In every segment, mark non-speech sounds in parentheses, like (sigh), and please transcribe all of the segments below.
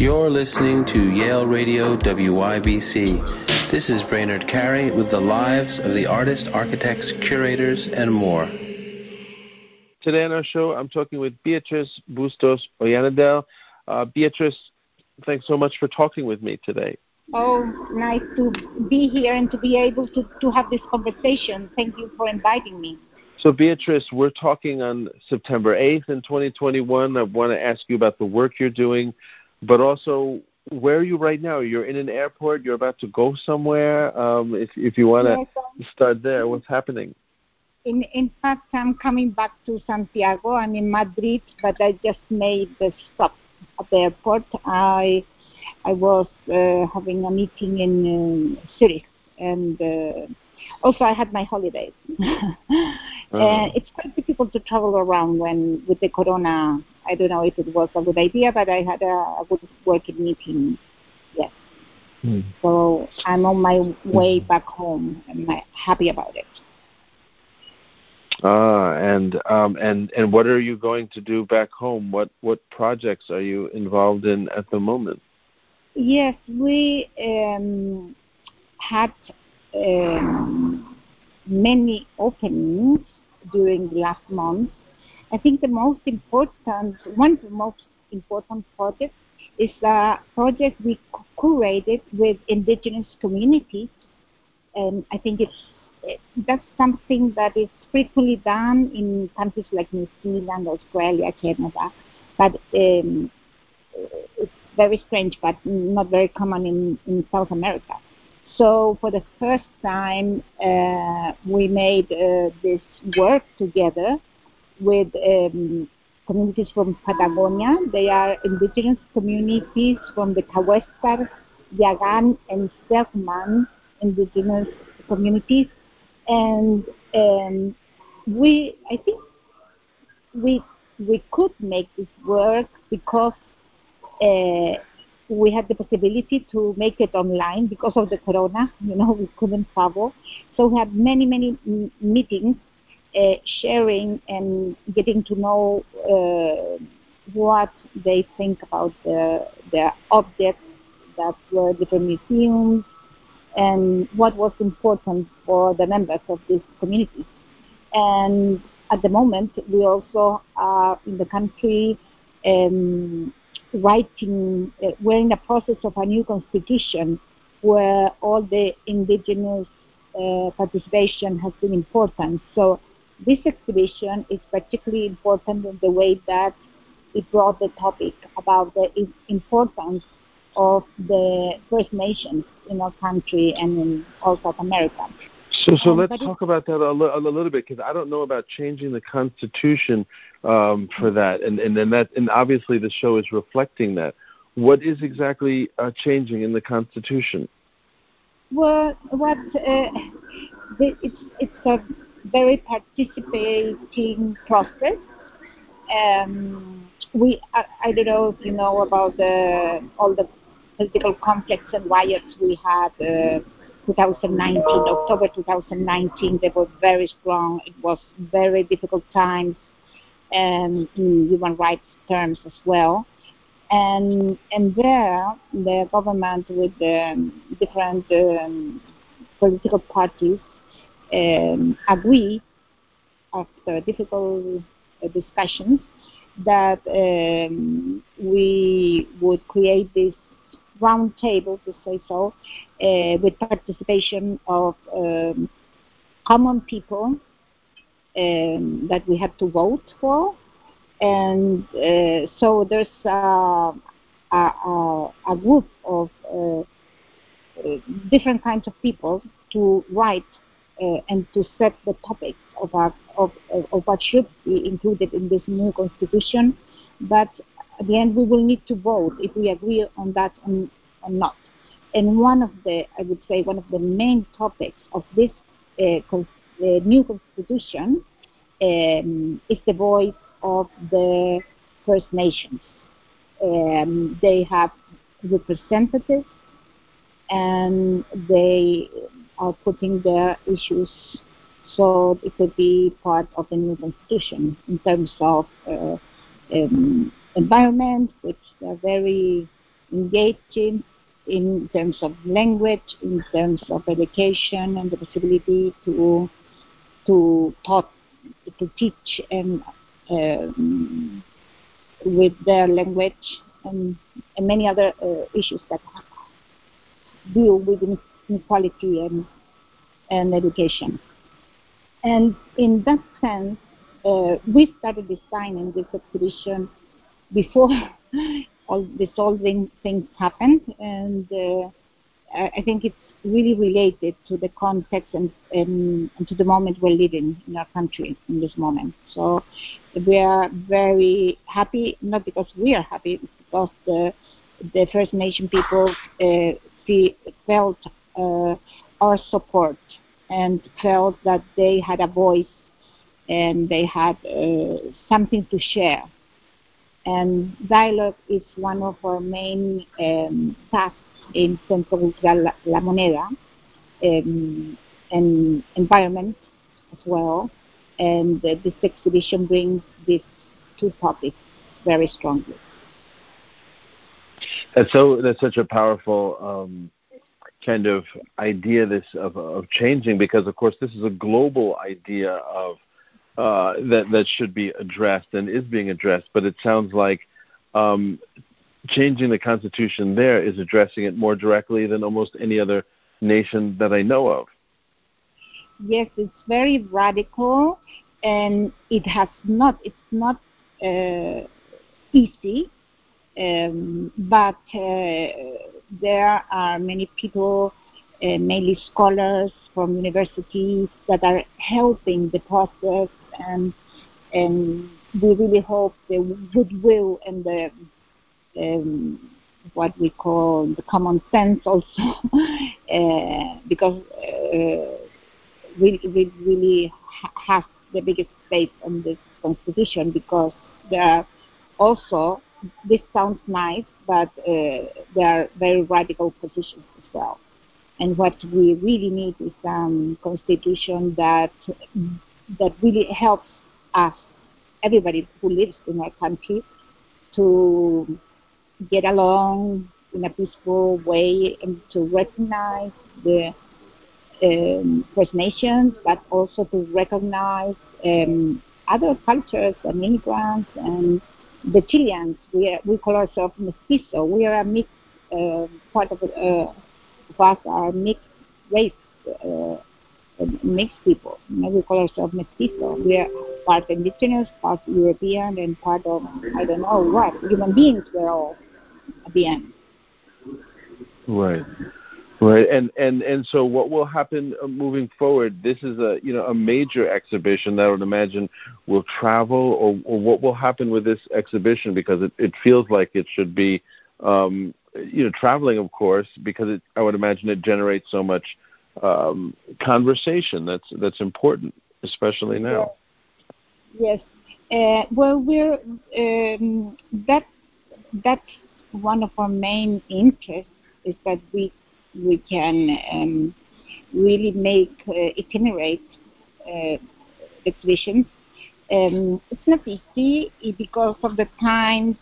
You're listening to Yale Radio WYBC. This is Brainard Carey with the lives of the artists, architects, curators, and more. Today on our show, I'm talking with Beatrice Bustos Oyanedel. Uh, Beatrice, thanks so much for talking with me today. Oh, nice to be here and to be able to, to have this conversation. Thank you for inviting me. So, Beatrice, we're talking on September 8th in 2021. I want to ask you about the work you're doing but also where are you right now? You're in an airport. You're about to go somewhere. Um, if if you want to yes, start there, what's happening? In in fact, I'm coming back to Santiago. I'm in Madrid, but I just made the stop at the airport. I I was uh, having a meeting in uh, Zurich, and uh, also I had my holidays. (laughs) uh-huh. and it's quite difficult to travel around when with the corona I don't know if it was a good idea, but I had a, a good working meeting. Yes. Mm. So I'm on my way hmm. back home. I'm happy about it. Ah, and um, and and what are you going to do back home? What what projects are you involved in at the moment? Yes, we um, had um, many openings during the last month I think the most important, one of the most important projects is a project we curated with indigenous communities. And I think it's, it, that's something that is frequently done in countries like New Zealand, Australia, Canada. But um, it's very strange, but not very common in, in South America. So for the first time, uh, we made uh, this work together with um, communities from Patagonia. They are indigenous communities from the Kawésqar, Yagan, and Selk'nam indigenous communities. And um, we, I think, we we could make this work because uh, we had the possibility to make it online because of the corona. You know, (laughs) we couldn't travel, so we had many many meetings uh, sharing and getting to know uh, what they think about the, the objects that were different museums and what was important for the members of these communities. And at the moment, we also are in the country um, writing, uh, we're in the process of a new constitution where all the indigenous uh, participation has been important. So this exhibition is particularly important in the way that it brought the topic about the importance of the First Nations in our country and in all South America. So, so um, let's talk about that a, li- a little bit because I don't know about changing the Constitution um, for that, and and then that, and obviously the show is reflecting that. What is exactly uh, changing in the Constitution? Well, what uh, it's it's a very participating process. Um, we, I, I, don't know if you know about the, all the political conflicts and riots we had uh, 2019, October 2019. They were very strong. It was very difficult times and in human rights terms as well. And and there, the government with the different um, political parties um, agree after difficult uh, discussions that um, we would create this round table, to say so, uh, with participation of um, common people um, that we have to vote for. And uh, so there's a, a, a group of uh, different kinds of people to write uh, and to set the topics of, our, of, of what should be included in this new constitution. But at the end, we will need to vote if we agree on that or, not. And one of the, I would say, one of the main topics of this uh, con- uh, new constitution um, is the voice of the First Nations. Um, they have representatives and they putting their issues so it could be part of the new constitution in terms of uh, um, environment, which they're very engaging in terms of language, in terms of education, and the possibility to to talk, to teach and um, with their language and, and many other uh, issues that deal with inequality and and education. And in that sense, uh, we started designing this exhibition before (laughs) all these all things happened, and uh, I think it's really related to the context and, and, and, to the moment we're living in our country in this moment. So we are very happy, not because we are happy, because the, the First Nation people uh, felt our support and felt that they had a voice and they had uh, something to share. And dialogue is one of our main um, tasks in Centro Cultural La Moneda, um, and environment as well. And uh, this exhibition brings these two topics very strongly. That's so. That's such a powerful um, kind of idea this of, of changing because of course this is a global idea of uh, that that should be addressed and is being addressed but it sounds like um, changing the constitution there is addressing it more directly than almost any other nation that I know of. Yes it's very radical and it has not it's not uh, easy um, but uh, there are many people, uh, mainly scholars from universities, that are helping the process, and and we really hope the goodwill and the um, what we call the common sense also, (laughs) uh, because uh, we, we really ha- have the biggest space on this constitution because there are also this sounds nice, but uh, there are very radical positions as well. And what we really need is a um, constitution that that really helps us, everybody who lives in our country, to get along in a peaceful way and to recognize the um, First Nations, but also to recognize um, other cultures and immigrants and the Chileans, we, are, we call ourselves mestizo. We are a mixed uh, part of, uh, of us are mixed race, uh, mixed people. You know, We call ourselves mestizo. We are part indigenous, part European, and part of I don't know what. Human beings. We're all at the end. Right. Right, and and and so what will happen uh, moving forward? This is a you know a major exhibition that I would imagine will travel, or, or what will happen with this exhibition because it, it feels like it should be um, you know traveling, of course, because it, I would imagine it generates so much um, conversation that's that's important, especially now. Yes. yes. Uh, well, we're um, that that's one of our main interests is that we we can um, really make uh, itinerate uh, exhibitions. Um, it's not easy because of the times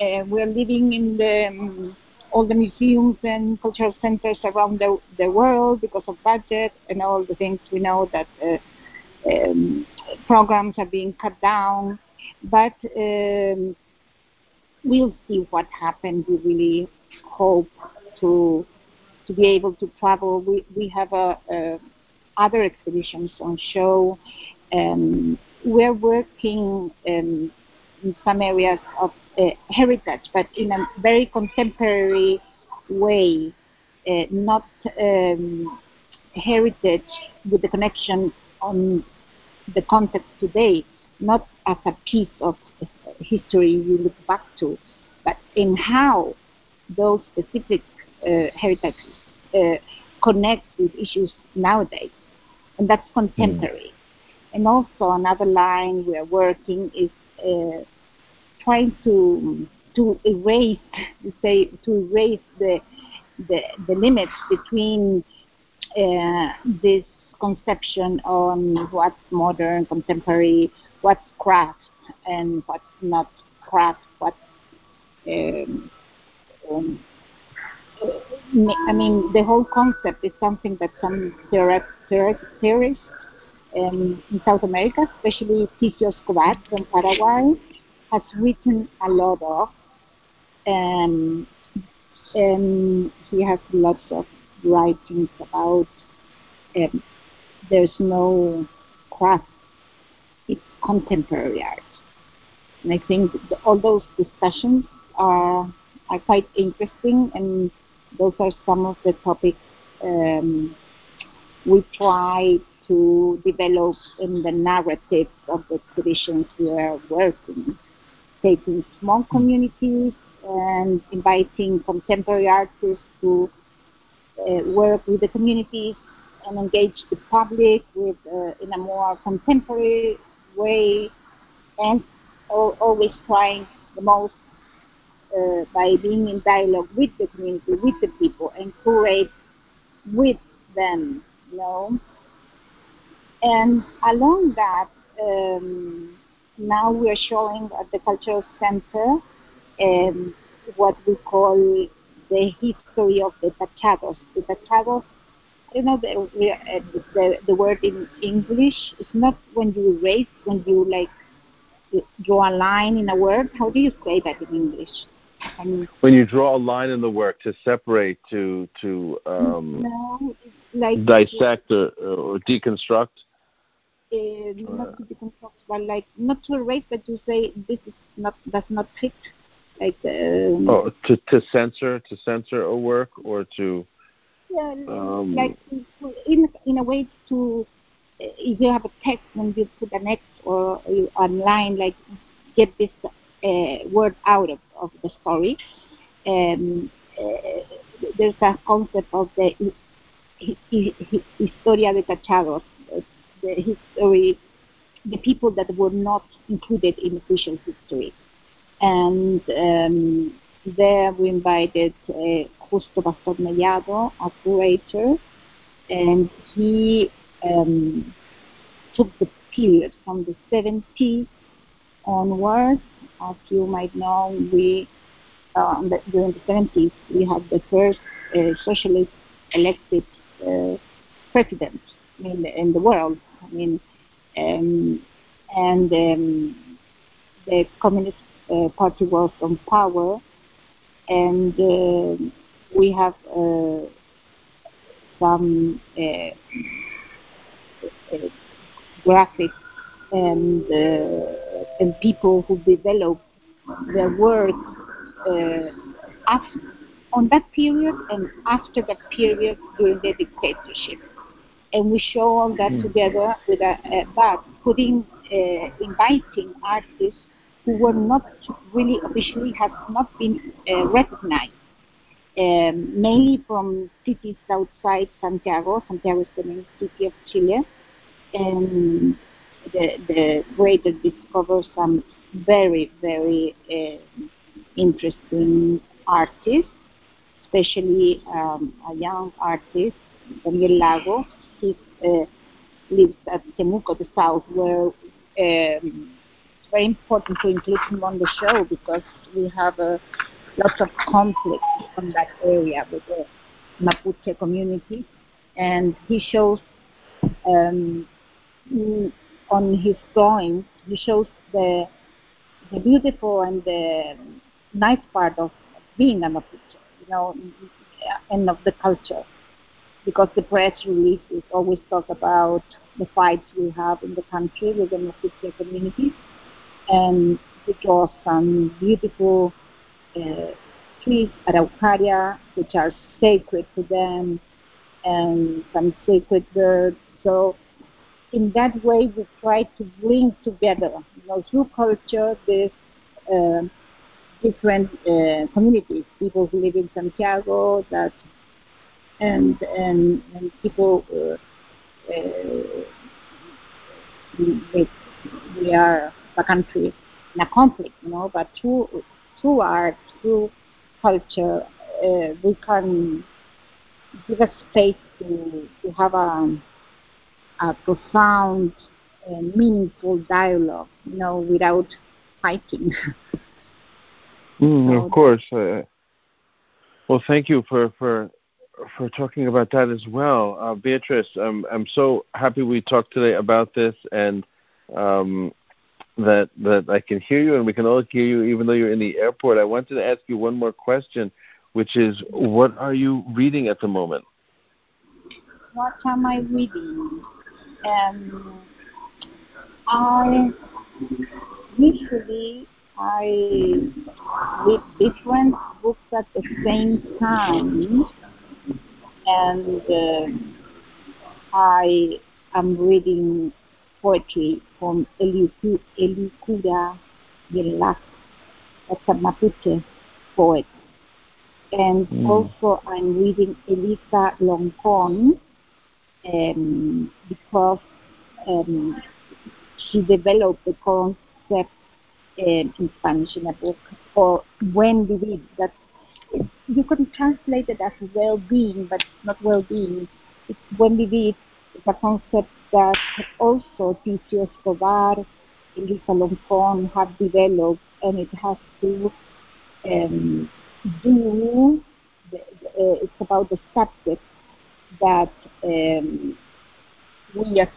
uh, we're living in the um, all the museums and cultural centers around the, the world because of budget and all the things we know that uh, um, programs are being cut down. But um, we'll see what happens. We really hope to to be able to travel. We, we have a, a other exhibitions on show. Um, we're working um, in some areas of uh, heritage, but in a very contemporary way, uh, not um, heritage with the connection on the context today, not as a piece of history you look back to, but in how those specific heritage uh, connects with issues nowadays, and that's contemporary. Mm. And also another line we are working is uh, trying to to erase, to say, to erase the the, the limits between uh, this conception on what's modern, contemporary, what's craft, and what's not craft, what's um, um, I mean, the whole concept is something that some theorists um, in South America, especially Ticio Escobar from Paraguay, has written a lot of. Um, and he has lots of writings about um, there's no craft, it's contemporary art. And I think all those discussions are, are quite interesting, and those are some of the topics um, we try to develop in the narratives of the exhibitions we are working, taking small communities and inviting contemporary artists to uh, work with the communities and engage the public with uh, in a more contemporary way and always trying the most uh, by being in dialogue with the community, with the people, and create with them, you know. And along that, um, now we are showing at the Cultural Center um, what we call the history of the Tachados. The Tachados, I know the, uh, the, the word in English. It's not when you erase, when you like draw a line in a word. How do you say that in English? When you draw a line in the work to separate, to to um, no, like dissect or, or deconstruct. Uh, not to deconstruct, but like not to erase, but to say this is not does not fit like um, oh to to censor to censor a work or to yeah um, like in in a way to if you have a text and you put an X or you online like get this uh, word out of, of the story um, uh, there's a concept of the historia de tachados the history the people that were not included in official history and um, there we invited uh, Justo Mellado, a curator, and he um, took the period from the 70s onwards. As you might know, we uh, during the 70s we had the first uh, socialist elected uh, president in the, in the world. I mean, um, and um, the communist uh, party was on power, and uh, we have uh, some graphics and and people who develop their work after, on that period and after that period during the dictatorship. And we show all that mm. together with a, a but putting, uh, inviting artists who were not really officially have not been uh, recognized, um, mainly from cities outside Santiago. Santiago is the main city of Chile, and the the creator discovered some very very uh, interesting artists, especially um, a young artist, Daniel Lago. He uh, lives at Temuco, the south, where um, very important to include him on the show because we have a lots of conflict on that area with the Mapuche community, and he shows um, on his drawings he shows the the beautiful and the nice part of being a Mapuche, you know, and of the culture. Because the press releases always talk about the fights we have in the country with the Mapuche communities and he draws some beautiful uh, trees, araucaria, which are sacred to them, and some sacred birds. So in that way, we try to bring together, you know, through culture, these uh, different uh, communities, people who live in Santiago, that and and, and people. Uh, uh we, we are a country in a conflict, you know, but through through art, through culture, uh, we can give a space to, to have a, a profound and meaningful dialogue, you know, without fighting. (laughs) Mm, so, of course. Uh, well, thank you for, for for talking about that as well, uh, Beatrice. I'm I'm so happy we talked today about this, and um, that that I can hear you, and we can all hear you, even though you're in the airport. I wanted to ask you one more question, which is, what are you reading at the moment? What am I reading? Um, I usually I read different books at the same time, and uh, I am reading poetry from Elicura Yelak, that's a Mapuche poet. And mm. also I'm reading Elisa Loncon um, because um, she developed the concept um, in Spanish in a book, or buen vivir. That you could translate it as well-being, but not well-being. It's buen vivir. It's a concept that also Ticio Escobar, Elisa Loncon have developed, and it has to um, do. The, uh, it's about the subject that um, we as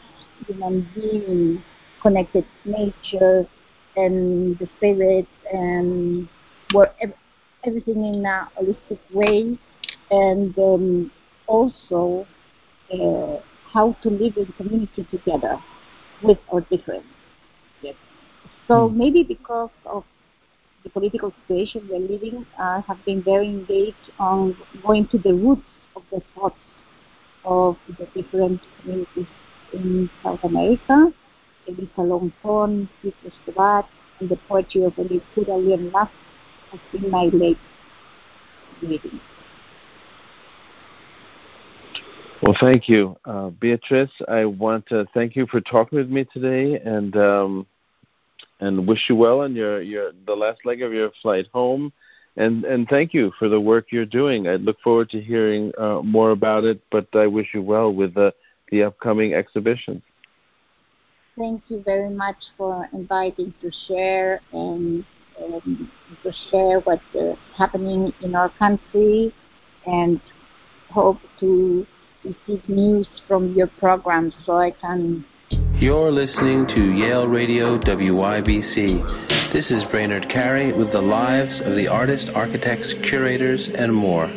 human beings connected nature and the spirit and work everything in a holistic way and um, also uh, how to live in community together with our difference. Yes. So hmm. maybe because of the political situation we're living, I have been very engaged on going to the roots of the thoughts of the different communities in South America Elisa Loncon, Peter Escobar, and the poetry of Elicura Liam has been my late reading. Well, thank you, uh, Beatrice. I want to thank you for talking with me today, and um, and wish you well on your, your the last leg of your flight home, and and thank you for the work you're doing. I look forward to hearing uh, more about it, but I wish you well with the the upcoming exhibitions thank you very much for inviting to share and um, to share what's uh, happening in our country and hope to receive news from your program so I can. You're listening to Yale Radio WYBC. This is Brainard Carey with the lives of the artists, architects, curators, and more.